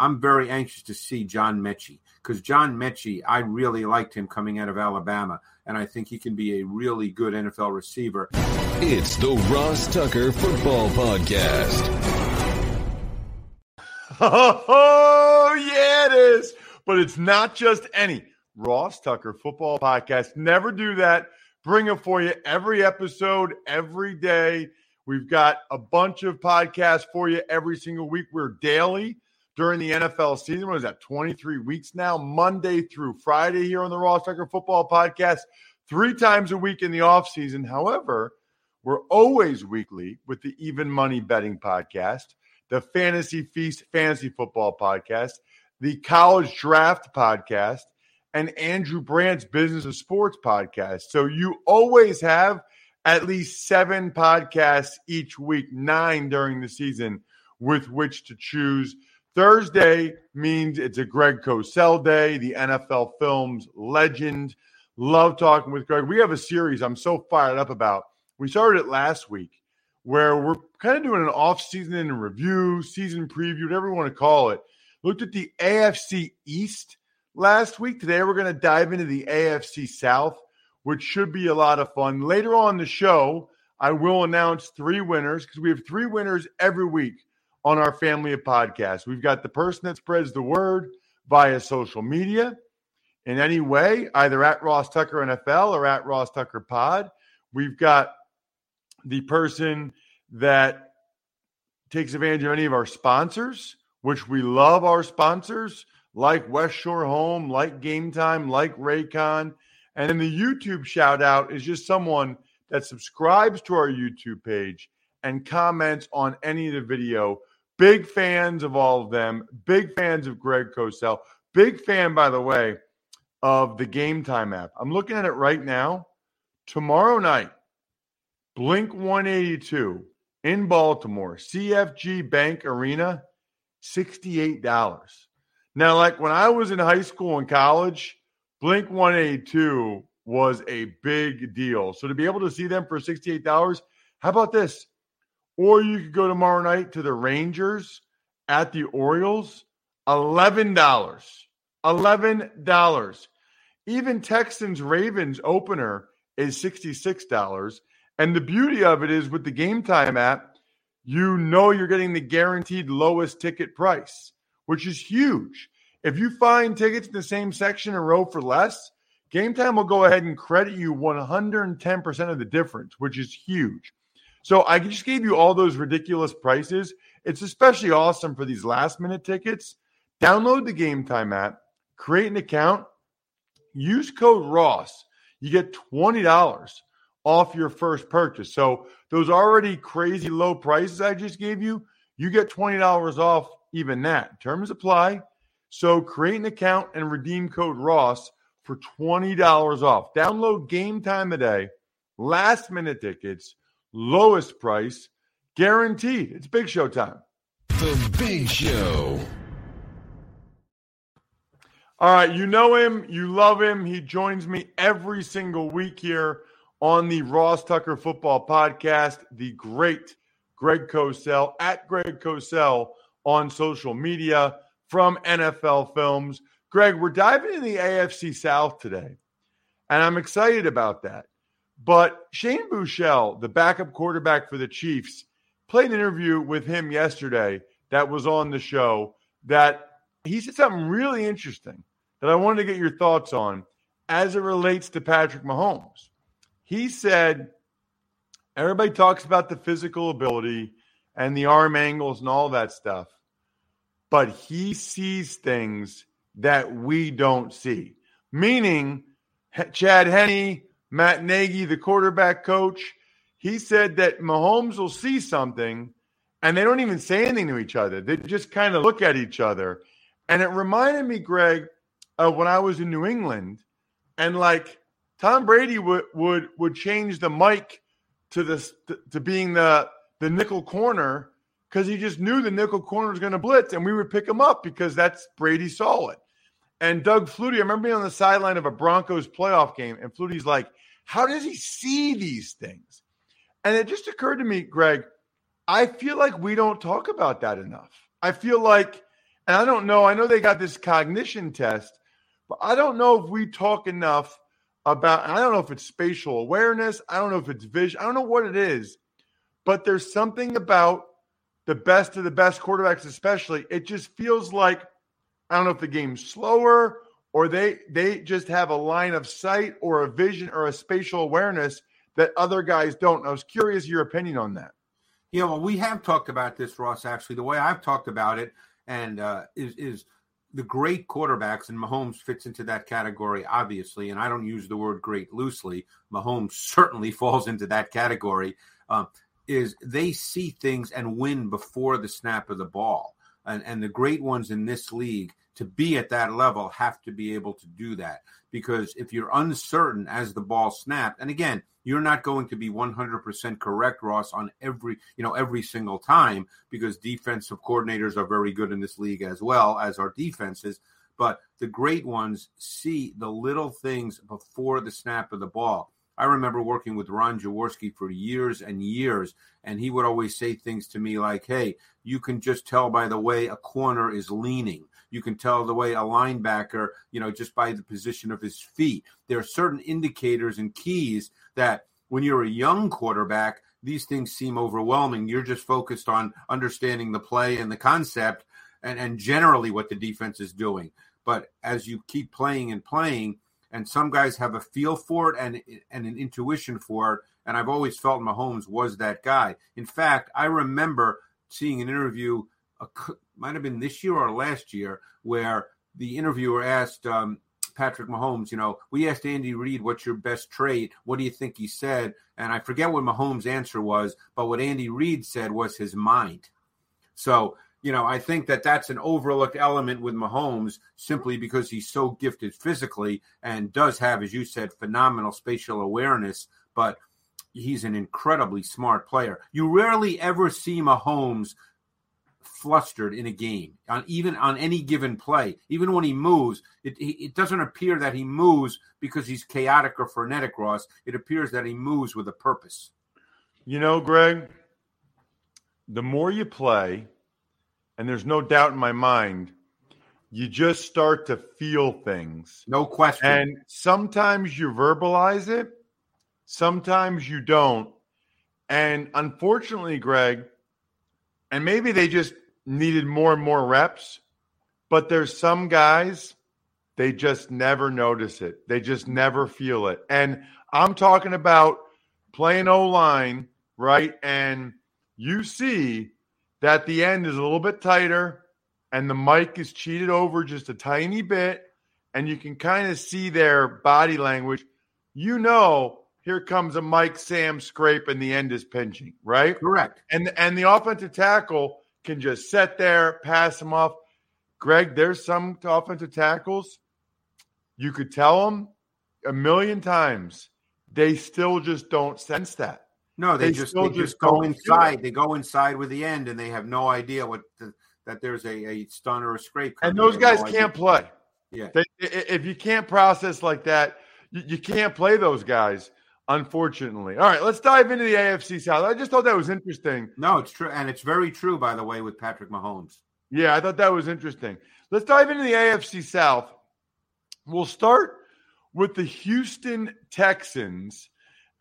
I'm very anxious to see John Metchie because John Metchie, I really liked him coming out of Alabama, and I think he can be a really good NFL receiver. It's the Ross Tucker Football Podcast. Oh, yeah, it is. But it's not just any Ross Tucker Football Podcast. Never do that. Bring it for you every episode, every day. We've got a bunch of podcasts for you every single week. We're daily during the NFL season. What is that, 23 weeks now? Monday through Friday here on the Ross Tucker Football Podcast, three times a week in the offseason. However, we're always weekly with the Even Money Betting Podcast, the Fantasy Feast Fantasy Football Podcast, the College Draft Podcast, and Andrew Brandt's Business of Sports Podcast. So you always have at least seven podcasts each week, nine during the season, with which to choose. Thursday means it's a Greg Cosell day, the NFL Films legend. Love talking with Greg. We have a series I'm so fired up about. We started it last week where we're kind of doing an off-season in review, season preview, whatever you want to call it. Looked at the AFC East last week. Today we're going to dive into the AFC South, which should be a lot of fun. Later on the show, I will announce three winners because we have three winners every week on our family of podcasts. We've got the person that spreads the word via social media in any way, either at Ross Tucker NFL or at Ross Tucker Pod. We've got the person that takes advantage of any of our sponsors, which we love our sponsors, like West Shore Home, like Game Time, like Raycon. And then the YouTube shout out is just someone that subscribes to our YouTube page and comments on any of the video Big fans of all of them. Big fans of Greg Cosell. Big fan, by the way, of the Game Time app. I'm looking at it right now. Tomorrow night, Blink 182 in Baltimore, CFG Bank Arena, $68. Now, like when I was in high school and college, Blink 182 was a big deal. So to be able to see them for $68, how about this? Or you could go tomorrow night to the Rangers at the Orioles, $11. $11. Even Texans Ravens opener is $66. And the beauty of it is with the game time app, you know you're getting the guaranteed lowest ticket price, which is huge. If you find tickets in the same section and row for less, Game Time will go ahead and credit you 110% of the difference, which is huge. So I just gave you all those ridiculous prices. It's especially awesome for these last minute tickets. Download the Game Time app, create an account, use code Ross. You get $20 off your first purchase. So those already crazy low prices I just gave you, you get $20 off even that. Terms apply. So create an account and redeem code Ross for $20 off. Download Game Time today. Last minute tickets lowest price, guaranteed. It's Big Show time. The Big Show. All right, you know him, you love him. He joins me every single week here on the Ross Tucker Football Podcast, the great Greg Cosell at Greg Cosell on social media from NFL Films. Greg, we're diving in the AFC South today, and I'm excited about that. But Shane Buechele, the backup quarterback for the Chiefs, played an interview with him yesterday that was on the show that he said something really interesting that I wanted to get your thoughts on as it relates to Patrick Mahomes. He said, everybody talks about the physical ability and the arm angles and all that stuff, but he sees things that we don't see. Meaning, Chad Henne, Matt Nagy, the quarterback coach, he said that Mahomes will see something and they don't even say anything to each other. They just kind of look at each other. And it reminded me, Greg, of when I was in New England and like Tom Brady would would would change the Mike to this to, being the the nickel corner because he just knew the nickel corner was going to blitz and we would pick him up because that's Brady saw it. And Doug Flutie, I remember being on the sideline of a Broncos playoff game, and Flutie's like, "How does he see these things?" And it just occurred to me, Greg, I feel like we don't talk about that enough. I feel like, and I don't know, I know they got this cognition test, but I don't know if we talk enough about, I don't know if it's spatial awareness, I don't know if it's vision, I don't know what it is, but there's something about the best of the best quarterbacks, especially. It just feels like, I don't know if the game's slower or they they just have a line of sight or a vision or a spatial awareness that other guys don't. I was curious your opinion on that. Yeah, well, we have talked about this, Ross. Actually, the way I've talked about it, and uh, is is the great quarterbacks, and Mahomes fits into that category, obviously. And I don't use the word great loosely. Mahomes certainly falls into that category. Uh, is they see things and win before the snap of the ball, and and the great ones in this league to be at that level have to be able to do that because if you're uncertain as the ball snapped, and again, you're not going to be 100% correct, Ross, on every you know every single time because defensive coordinators are very good in this league as well as our defenses. But the great ones see the little things before the snap of the ball. I remember working with Ron Jaworski for years and years, and he would always say things to me like, "Hey, you can just tell by the way a corner is leaning." You can tell the way a linebacker, you know, just by the position of his feet. There are certain indicators and keys that when you're a young quarterback, these things seem overwhelming. You're just focused on understanding the play and the concept and, and generally what the defense is doing. But as you keep playing and playing, and some guys have a feel for it and and an intuition for it. And I've always felt Mahomes was that guy. In fact, I remember seeing an interview a, might have been this year or last year, where the interviewer asked um, Patrick Mahomes, you know, we asked Andy Reid, what's your best trait? What do you think he said? And I forget what Mahomes' answer was, but what Andy Reid said was his mind. So, you know, I think that that's an overlooked element with Mahomes simply because he's so gifted physically and does have, as you said, phenomenal spatial awareness, but he's an incredibly smart player. You rarely ever see Mahomes flustered in a game on even on any given play. Even when he moves it, it doesn't appear that he moves because he's chaotic or frenetic ross. It appears that he moves with a purpose. You know greg the more you play and there's no doubt in my mind you just start to feel things no question and sometimes you verbalize it sometimes you don't and unfortunately greg and maybe they just needed more and more reps, but there's some guys they just never notice it. They just never feel it. And I'm talking about playing O line, right? And you see that the end is a little bit tighter and the Mike is cheated over just a tiny bit. And you can kind of see their body language. You know, here comes a Mike Sam scrape and the end is pinching, right? Correct. And and the offensive tackle can just sit there, pass them off. Greg, there's some offensive tackles. You could tell them a million times. They still just don't sense that. No, they, they just they just go inside. They go inside with the end, and they have no idea what the, that there's a, a stun or a scrape. And those guys no can't play. Yeah, they, if you can't process like that, you, you can't play those guys. unfortunately. All right, let's dive into the AFC South. I just thought that was interesting. No, it's true. And it's very true, by the way, with Patrick Mahomes. Yeah, I thought that was interesting. Let's dive into the AFC South. We'll start with the Houston Texans.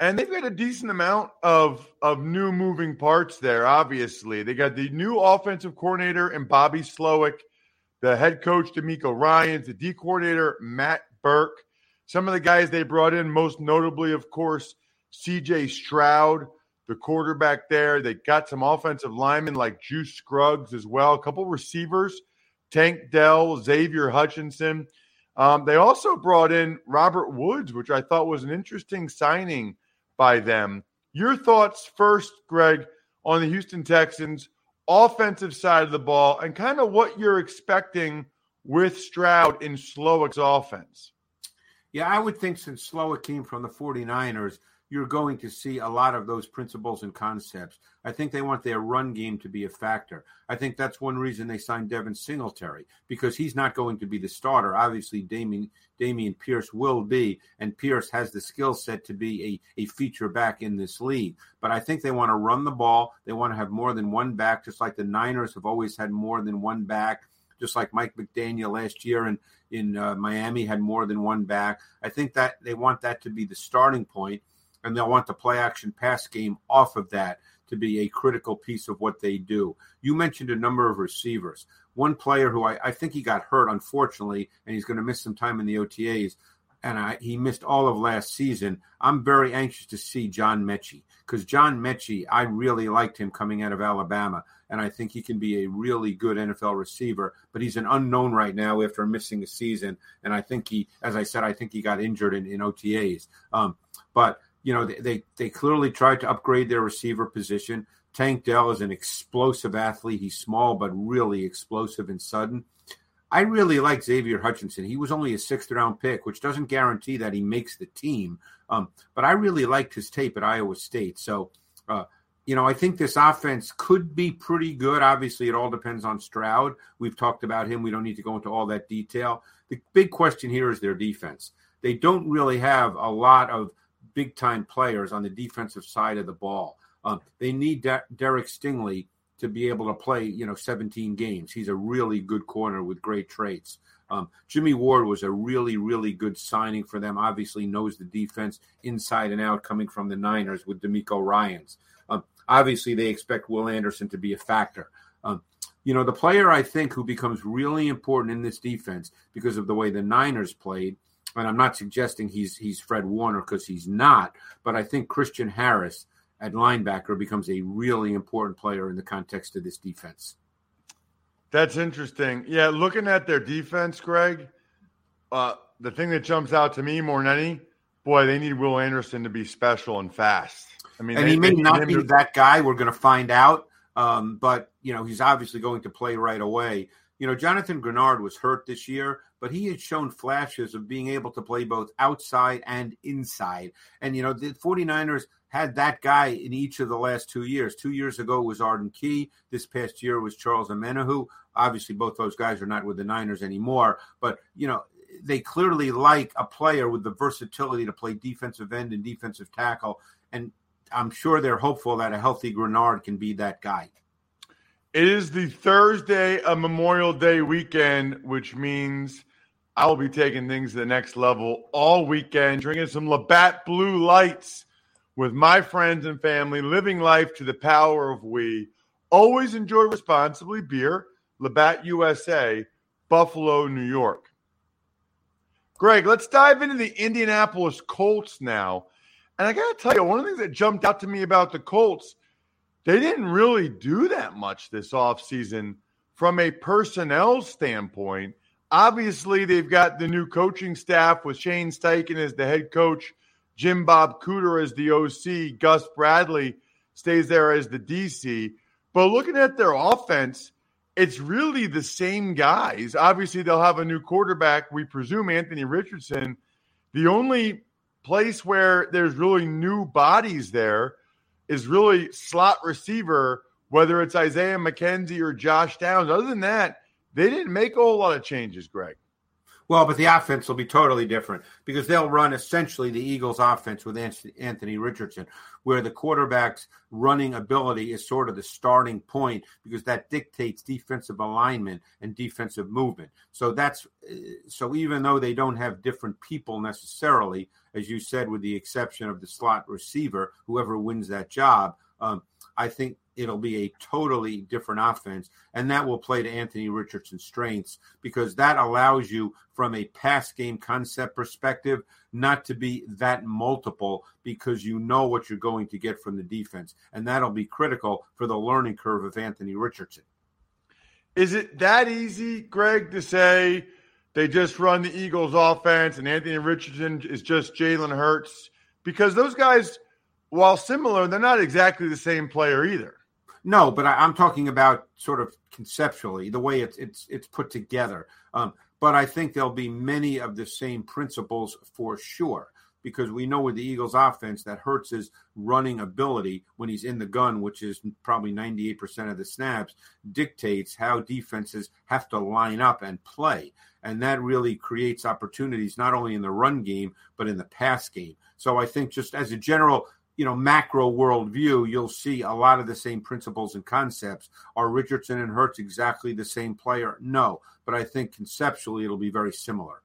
And they've got a decent amount of, of new moving parts there, obviously. They got the new offensive coordinator and Bobby Slowik, the head coach, DeMeco Ryans, the D coordinator, Matt Burke. Some of the guys they brought in, most notably, of course, CJ Stroud, the quarterback there. They got some offensive linemen like Juice Scruggs as well, a couple receivers, Tank Dell, Xavier Hutchinson. Um, they also brought in Robert Woods, which I thought was an interesting signing by them. Your thoughts first, Greg, on the Houston Texans offensive side of the ball and kind of what you're expecting with Stroud in Slowik's offense. Yeah, I would think since Slowik came from the 49ers, you're going to see a lot of those principles and concepts. I think they want their run game to be a factor. I think that's one reason they signed Devin Singletary because he's not going to be the starter. Obviously, Damien, Dameon Pierce will be, and Pierce has the skill set to be a, a feature back in this league. But I think they want to run the ball. They want to have more than one back, just like the Niners have always had more than one back just like Mike McDaniel last year in in uh, Miami had more than one back. I think that they want that to be the starting point and they'll want the play action pass game off of that to be a critical piece of what they do. You mentioned a number of receivers. One player who I, I think he got hurt, unfortunately, and he's going to miss some time in the OTAs, and I, he missed all of last season. I'm very anxious to see John Metchie because John Metchie, I really liked him coming out of Alabama, and I think he can be a really good NFL receiver. But he's an unknown right now after missing a season, and I think he, as I said, I think he got injured in, in OTAs. Um, but you know, they, they, clearly tried to upgrade their receiver position. Tank Dell is an explosive athlete. He's small, but really explosive and sudden. I really like Xavier Hutchinson. He was only a sixth round pick, which doesn't guarantee that he makes the team. Um, but I really liked his tape at Iowa State. So, uh, you know, I think this offense could be pretty good. Obviously, it all depends on Stroud. We've talked about him. We don't need to go into all that detail. The big question here is their defense. They don't really have a lot of big time players on the defensive side of the ball. Um, they need De- Derek Stingley to be able to play, you know, 17 games. He's a really good corner with great traits. Um, Jimmy Ward was a really, really good signing for them. Obviously, knows the defense inside and out, coming from the Niners with DeMeco Ryans. Um, obviously, they expect Will Anderson to be a factor. Um, you know, the player I think who becomes really important in this defense because of the way the Niners played and I'm not suggesting he's he's Fred Warner because he's not, but I think Christian Harris at linebacker becomes a really important player in the context of this defense. That's interesting. Yeah, looking at their defense, Greg, uh, the thing that jumps out to me more than any, boy, they need Will Anderson to be special and fast. I mean, and they, he may not be to... that guy. We're going to find out. Um, but you know, he's obviously going to play right away. You know, Jonathan Greenard was hurt this year, but he had shown flashes of being able to play both outside and inside. And, you know, the 49ers had that guy in each of the last two years. Two years ago was Arden Key. This past year was Charles Omenihu. Obviously, both those guys are not with the Niners anymore. But, you know, they clearly like a player with the versatility to play defensive end and defensive tackle. And I'm sure they're hopeful that a healthy Greenard can be that guy. It is the Thursday of Memorial Day weekend, which means I will be taking things to the next level all weekend, drinking some Labatt Blue Lights with my friends and family, living life to the power of we. Always enjoy responsibly beer, Labatt USA, Buffalo, New York. Greg, let's dive into the Indianapolis Colts now. And I got to tell you, one of the things that jumped out to me about the Colts they didn't really do that much this offseason from a personnel standpoint. Obviously, they've got the new coaching staff with Shane Steichen as the head coach, Jim Bob Cooter as the OC, Gus Bradley stays there as the DC. But looking at their offense, it's really the same guys. Obviously, they'll have a new quarterback, we presume Anthony Richardson. The only place where there's really new bodies there is really slot receiver, whether it's Isaiah McKenzie or Josh Downs. Other than that, they didn't make a whole lot of changes, Greg. Well, but the offense will be totally different because they'll run essentially the Eagles' offense with Anthony Richardson, where the quarterback's running ability is sort of the starting point because that dictates defensive alignment and defensive movement. So that's uh, so even though they don't have different people necessarily, as you said, with the exception of the slot receiver, whoever wins that job, um, I think it'll be a totally different offense. And that will play to Anthony Richardson's strengths because that allows you, from a pass game concept perspective, not to be that multiple because you know what you're going to get from the defense. And that'll be critical for the learning curve of Anthony Richardson. Is it that easy, Greg, to say they just run the Eagles offense and Anthony Richardson is just Jalen Hurts? Because those guys, while similar, they're not exactly the same player either. No, but I, am talking about sort of conceptually the way it's it's it's put together. Um, but I think there'll be many of the same principles for sure because we know with the Eagles offense that Hurts his running ability when he's in the gun, which is probably 98% of the snaps, dictates how defenses have to line up and play. And that really creates opportunities not only in the run game, but in the pass game. So I think just as a general you know macro worldview, you'll see a lot of the same principles and concepts. Are Richardson and Hurts exactly the same player? No, but I think conceptually it'll be very similar.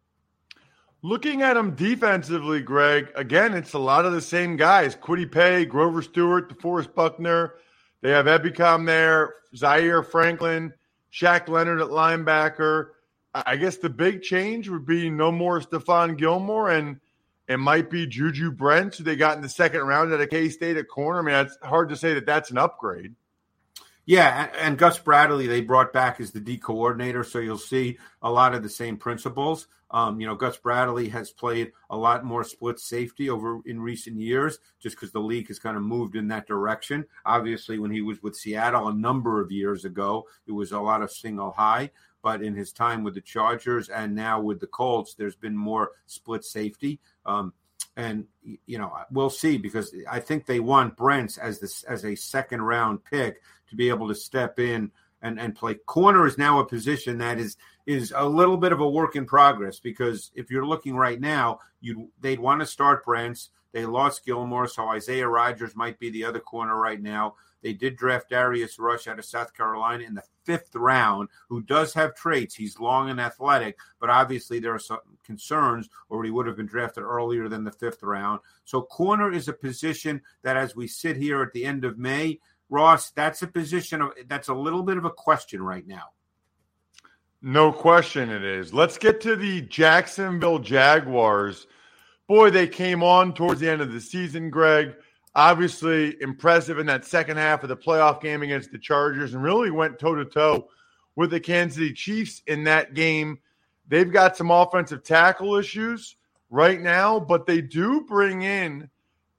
Looking at them defensively, Greg, again, it's a lot of the same guys. Kwity Paye, Grover Stewart, DeForest Buckner. They have Ebukam there, Zaire Franklin, Shaq Leonard at linebacker. I guess the big change would be no more Stephon Gilmore and it might be Juju Brents, who they got in the second round at a K State at corner. I mean, it's hard to say that that's an upgrade. Yeah, and, Gus Bradley they brought back as the D coordinator, so you'll see a lot of the same principles. Um, you know, Gus Bradley has played a lot more split safety over in recent years, just because the league has kind of moved in that direction. Obviously, when he was with Seattle a number of years ago, it was a lot of single high. But in his time with the Chargers and now with the Colts, there's been more split safety. Um, and you know we'll see because I think they want Brents as this as a second round pick to be able to step in and and play. Corner is now a position that is is a little bit of a work in progress because if you're looking right now you they'd want to start Brents. They lost Gilmore so Isaiah Rodgers might be the other corner right now they did draft Darius Rush out of South Carolina in the fifth round, who does have traits. He's long and athletic, but obviously there are some concerns, or he would have been drafted earlier than the fifth round. So, corner is a position that, as we sit here at the end of May, Ross, that's a position of, that's a little bit of a question right now. No question it is. Let's get to the Jacksonville Jaguars. Boy, they came on towards the end of the season, Greg obviously impressive in that second half of the playoff game against the Chargers and really went toe to toe with the Kansas City Chiefs in that game. They've got some offensive tackle issues right now, but they do bring in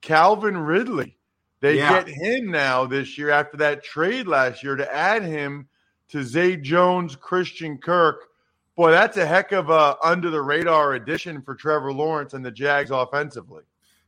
Calvin Ridley. They yeah. get him now this year after that trade last year to add him to Zay Jones, Christian Kirk. Boy, that's a heck of a under the radar addition for Trevor Lawrence and the Jags offensively.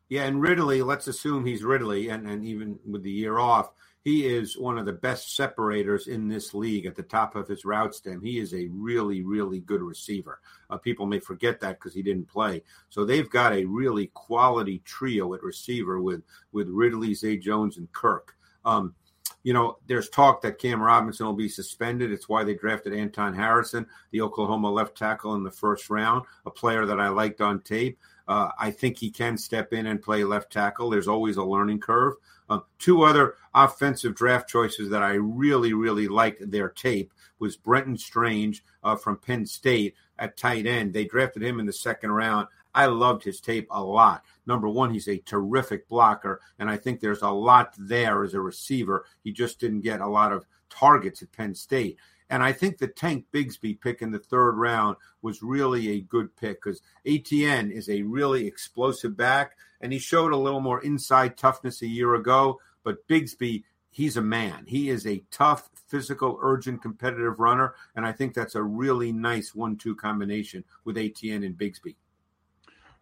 Yeah, and Ridley, let's assume he's Ridley, and, and even with the year off, he is one of the best separators in this league at the top of his route stem. He is a really, really good receiver. Uh, people may forget that because he didn't play. So they've got a really quality trio at receiver with with Ridley, Zay Jones, and Kirk. Um, you know, there's talk that Cam Robinson will be suspended. It's why they drafted Anton Harrison, the Oklahoma left tackle, in the first round, a player that I liked on tape. Uh, I think he can step in and play left tackle. There's always a learning curve. Uh, two other offensive draft choices that I really, really liked their tape was Brenton Strange uh, from Penn State at tight end. They drafted him in the second round. I loved his tape a lot. Number one, he's a terrific blocker, and I think there's a lot there as a receiver. He just didn't get a lot of targets at Penn State. And I think the Tank Bigsby pick in the third round was really a good pick because Etienne is a really explosive back, and he showed a little more inside toughness a year ago. But Bigsby, he's a man. He is a tough, physical, urgent, competitive runner, and I think that's a really nice one-two combination with Etienne and Bigsby.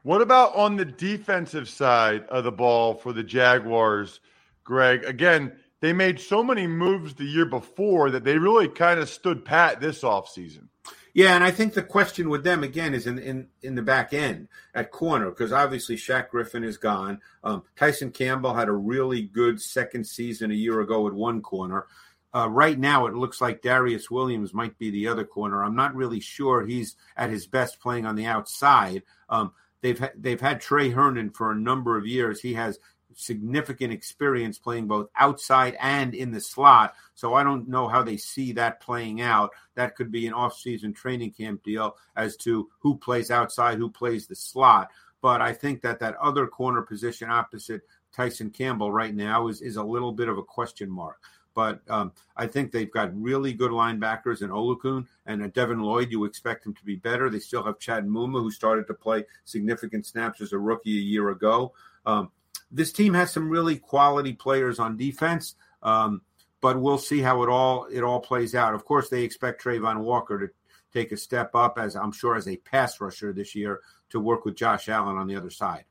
What about on the defensive side of the ball for the Jaguars, Greg? Again, they made so many moves the year before that they really kind of stood pat this offseason. Yeah, and I think the question with them again is in in, in the back end at corner because obviously Shaq Griffin is gone. Um, Tyson Campbell had a really good second season a year ago at one corner. Uh, right now, it looks like Darious Williams might be the other corner. I'm not really sure he's at his best playing on the outside. Um, they've ha- they've had Tre Herndon for a number of years. He has significant experience playing both outside and in the slot. So I don't know how they see that playing out. That could be an off-season training camp deal as to who plays outside, who plays the slot. But I think that that other corner position opposite Tyson Campbell right now is is a little bit of a question mark. But um, I think they've got really good linebackers in Oluokun and uh, Devin Lloyd. You expect him to be better. They still have Chad Muma, who started to play significant snaps as a rookie a year ago. Um, this team has some really quality players on defense, um, but we'll see how it all it all plays out. Of course, they expect Travon Walker to take a step up, as I'm sure as a pass rusher this year, to work with Josh Allen on the other side.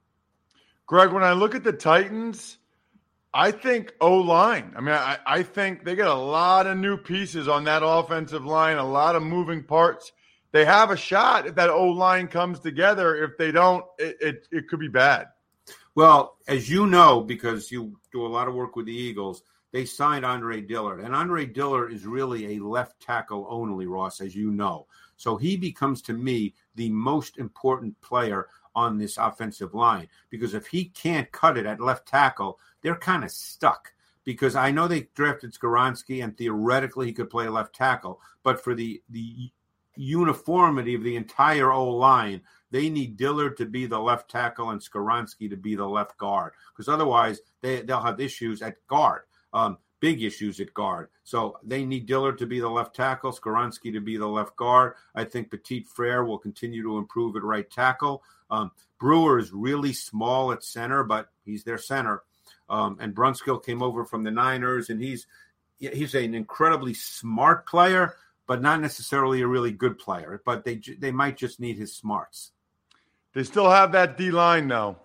Greg, when I look at the Titans, I think O line. I mean, I, I think they get a lot of new pieces on that offensive line, a lot of moving parts. They have a shot if that O line comes together. If they don't, it, it, it could be bad. Well, as you know, because you do a lot of work with the Eagles, they signed Andre Dillard. And Andre Dillard is really a left tackle only, Ross, as you know. So he becomes to me the most important player on this offensive line because if he can't cut it at left tackle, they're kind of stuck. Because I know they drafted Skoronski and theoretically he could play left tackle, but for the the uniformity of the entire O line, they need Dillard to be the left tackle and Skoronski to be the left guard because otherwise they, they'll have issues at guard, um, big issues at guard. So they need Dillard to be the left tackle, Skoronski to be the left guard. I think Petit Frere will continue to improve at right tackle. Um, Brewer is really small at center, but he's their center. Um, and Brunskill came over from the Niners, and he's he's an incredibly smart player, but not necessarily a really good player. But they they might just need his smarts. They still have that D line now.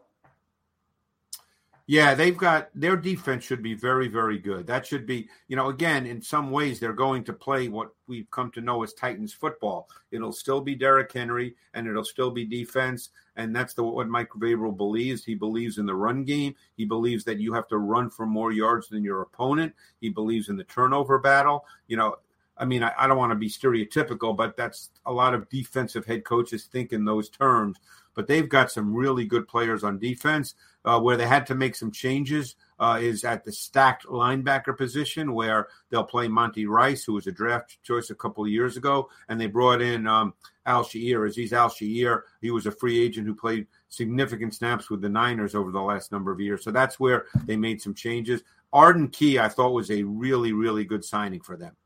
Yeah, they've got their defense should be very, very good. That should be, you know, again, in some ways they're going to play what we've come to know as Titans football. It'll still be Derrick Henry and it'll still be defense. And that's the what Mike Vrabel believes. He believes in the run game. He believes that you have to run for more yards than your opponent. He believes in the turnover battle. You know, I mean, I, I don't want to be stereotypical, but that's a lot of defensive head coaches think in those terms but they've got some really good players on defense. Uh, where they had to make some changes uh, is at the stacked linebacker position, where they'll play Monty Rice, who was a draft choice a couple of years ago, and they brought in um, Al-Shaair. Azeez Al-Shaair, he was a free agent who played significant snaps with the Niners over the last number of years. So that's where they made some changes. Arden Key, I thought, was a really, really good signing for them.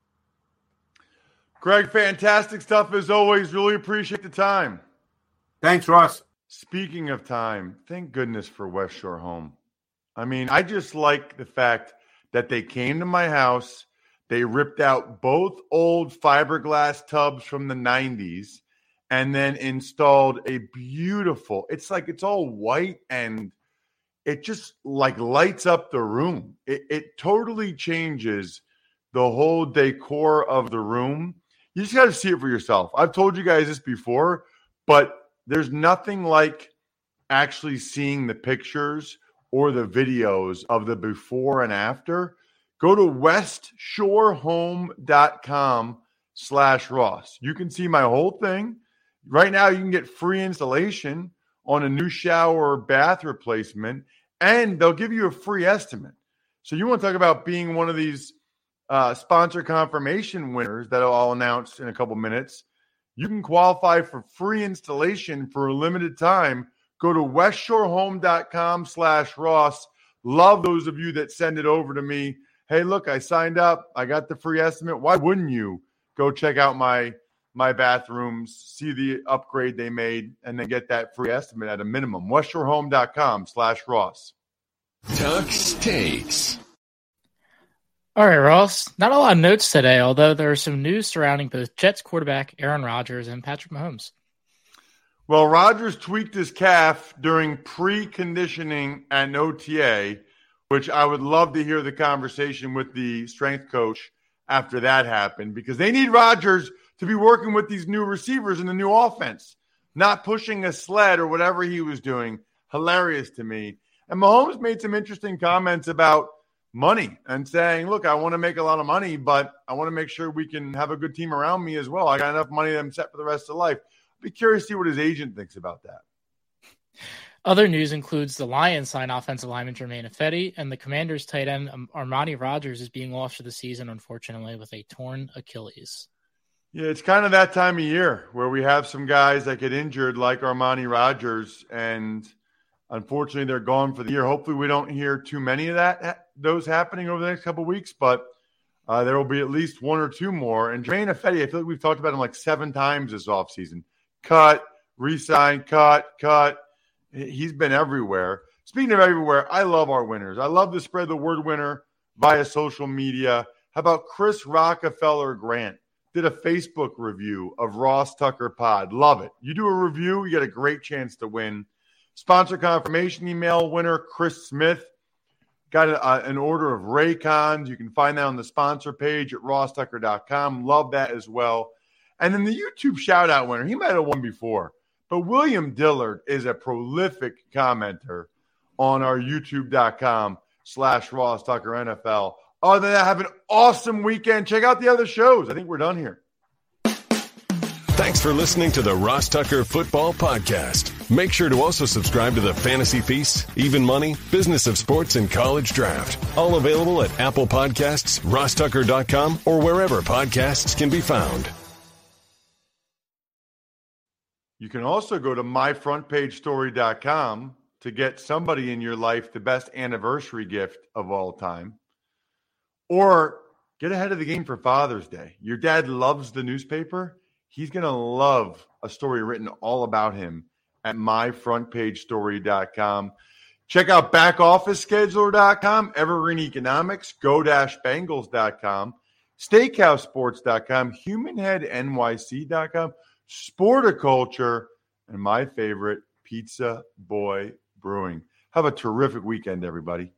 Greg, fantastic stuff as always. Really appreciate the time. Thanks, Ross. Speaking of time, thank goodness for West Shore Home. I mean, I just like the fact that they came to my house, they ripped out both old fiberglass tubs from the 90s and then installed a beautiful, it's like it's all white and it just like lights up the room. It, it totally changes the whole decor of the room. You just got to see it for yourself. I've told you guys this before, but there's nothing like actually seeing the pictures or the videos of the before and after. Go to westshorehome.com slash Ross. You can see my whole thing. Right now, you can get free installation on a new shower or bath replacement, and they'll give you a free estimate. So you want to talk about being one of these uh, sponsor confirmation winners that I'll announce in a couple minutes you can qualify for free installation for a limited time. Go to westshorehome.com slash Ross. Love those of you that send it over to me. Hey, look, I signed up. I got the free estimate. Why wouldn't you go check out my my bathrooms, see the upgrade they made, and then get that free estimate at a minimum. westshorehome.com slash Ross. Tux takes. All right, Ross. Not a lot of notes today, although there is some news surrounding both Jets quarterback Aaron Rodgers and Patrick Mahomes. Well, Rodgers tweaked his calf during pre-conditioning at OTA, which I would love to hear the conversation with the strength coach after that happened because they need Rodgers to be working with these new receivers in the new offense, not pushing a sled or whatever he was doing. Hilarious to me. And Mahomes made some interesting comments about money and saying, look, I want to make a lot of money, but I want to make sure we can have a good team around me as well. I got enough money that I'm set for the rest of life. I'd be curious to see what his agent thinks about that. Other news includes the Lions sign offensive lineman Germain Ifedi, and the Commanders tight end um, Armani Rogers is being lost for the season, unfortunately, with a torn Achilles. Yeah, it's kind of that time of year where we have some guys that get injured, like Armani Rogers, and – Unfortunately, they're gone for the year. Hopefully, we don't hear too many of that those happening over the next couple weeks, but uh, there will be at least one or two more. And Germain Ifedi, I feel like we've talked about him like seven times this offseason. Cut, resign, cut, cut. He's been everywhere. Speaking of everywhere, I love our winners. I love to spread the word winner via social media. How about Chris Rockefeller Grant? Did a Facebook review of Ross Tucker Pod. Love it. You do a review, you get a great chance to win. Sponsor confirmation email winner Chris Smith got a, an order of Raycons. You can find that on the sponsor page at rosstucker.com. Love that as well. And then the YouTube shout out winner, he might have won before, but William Dillard is a prolific commenter on our youtube.com slash Ross Tucker NFL. Other than that, have an awesome weekend. Check out the other shows. I think we're done here. Thanks for listening to the Ross Tucker Football Podcast. Make sure to also subscribe to the Fantasy Feast, Even Money, Business of Sports, and College Draft. All available at Apple Podcasts, rosstucker.com, or wherever podcasts can be found. You can also go to myfrontpagestory.com to get somebody in your life the best anniversary gift of all time. Or get ahead of the game for Father's Day. Your dad loves the newspaper. He's going to love a story written all about him at myfrontpagestory.com. Check out backofficescheduler.com, Evergreen Economics, go-bangles.com, steakhousesports.com, humanheadnyc.com, sporticulture, and my favorite, Pizza Boy Brewing. Have a terrific weekend, everybody.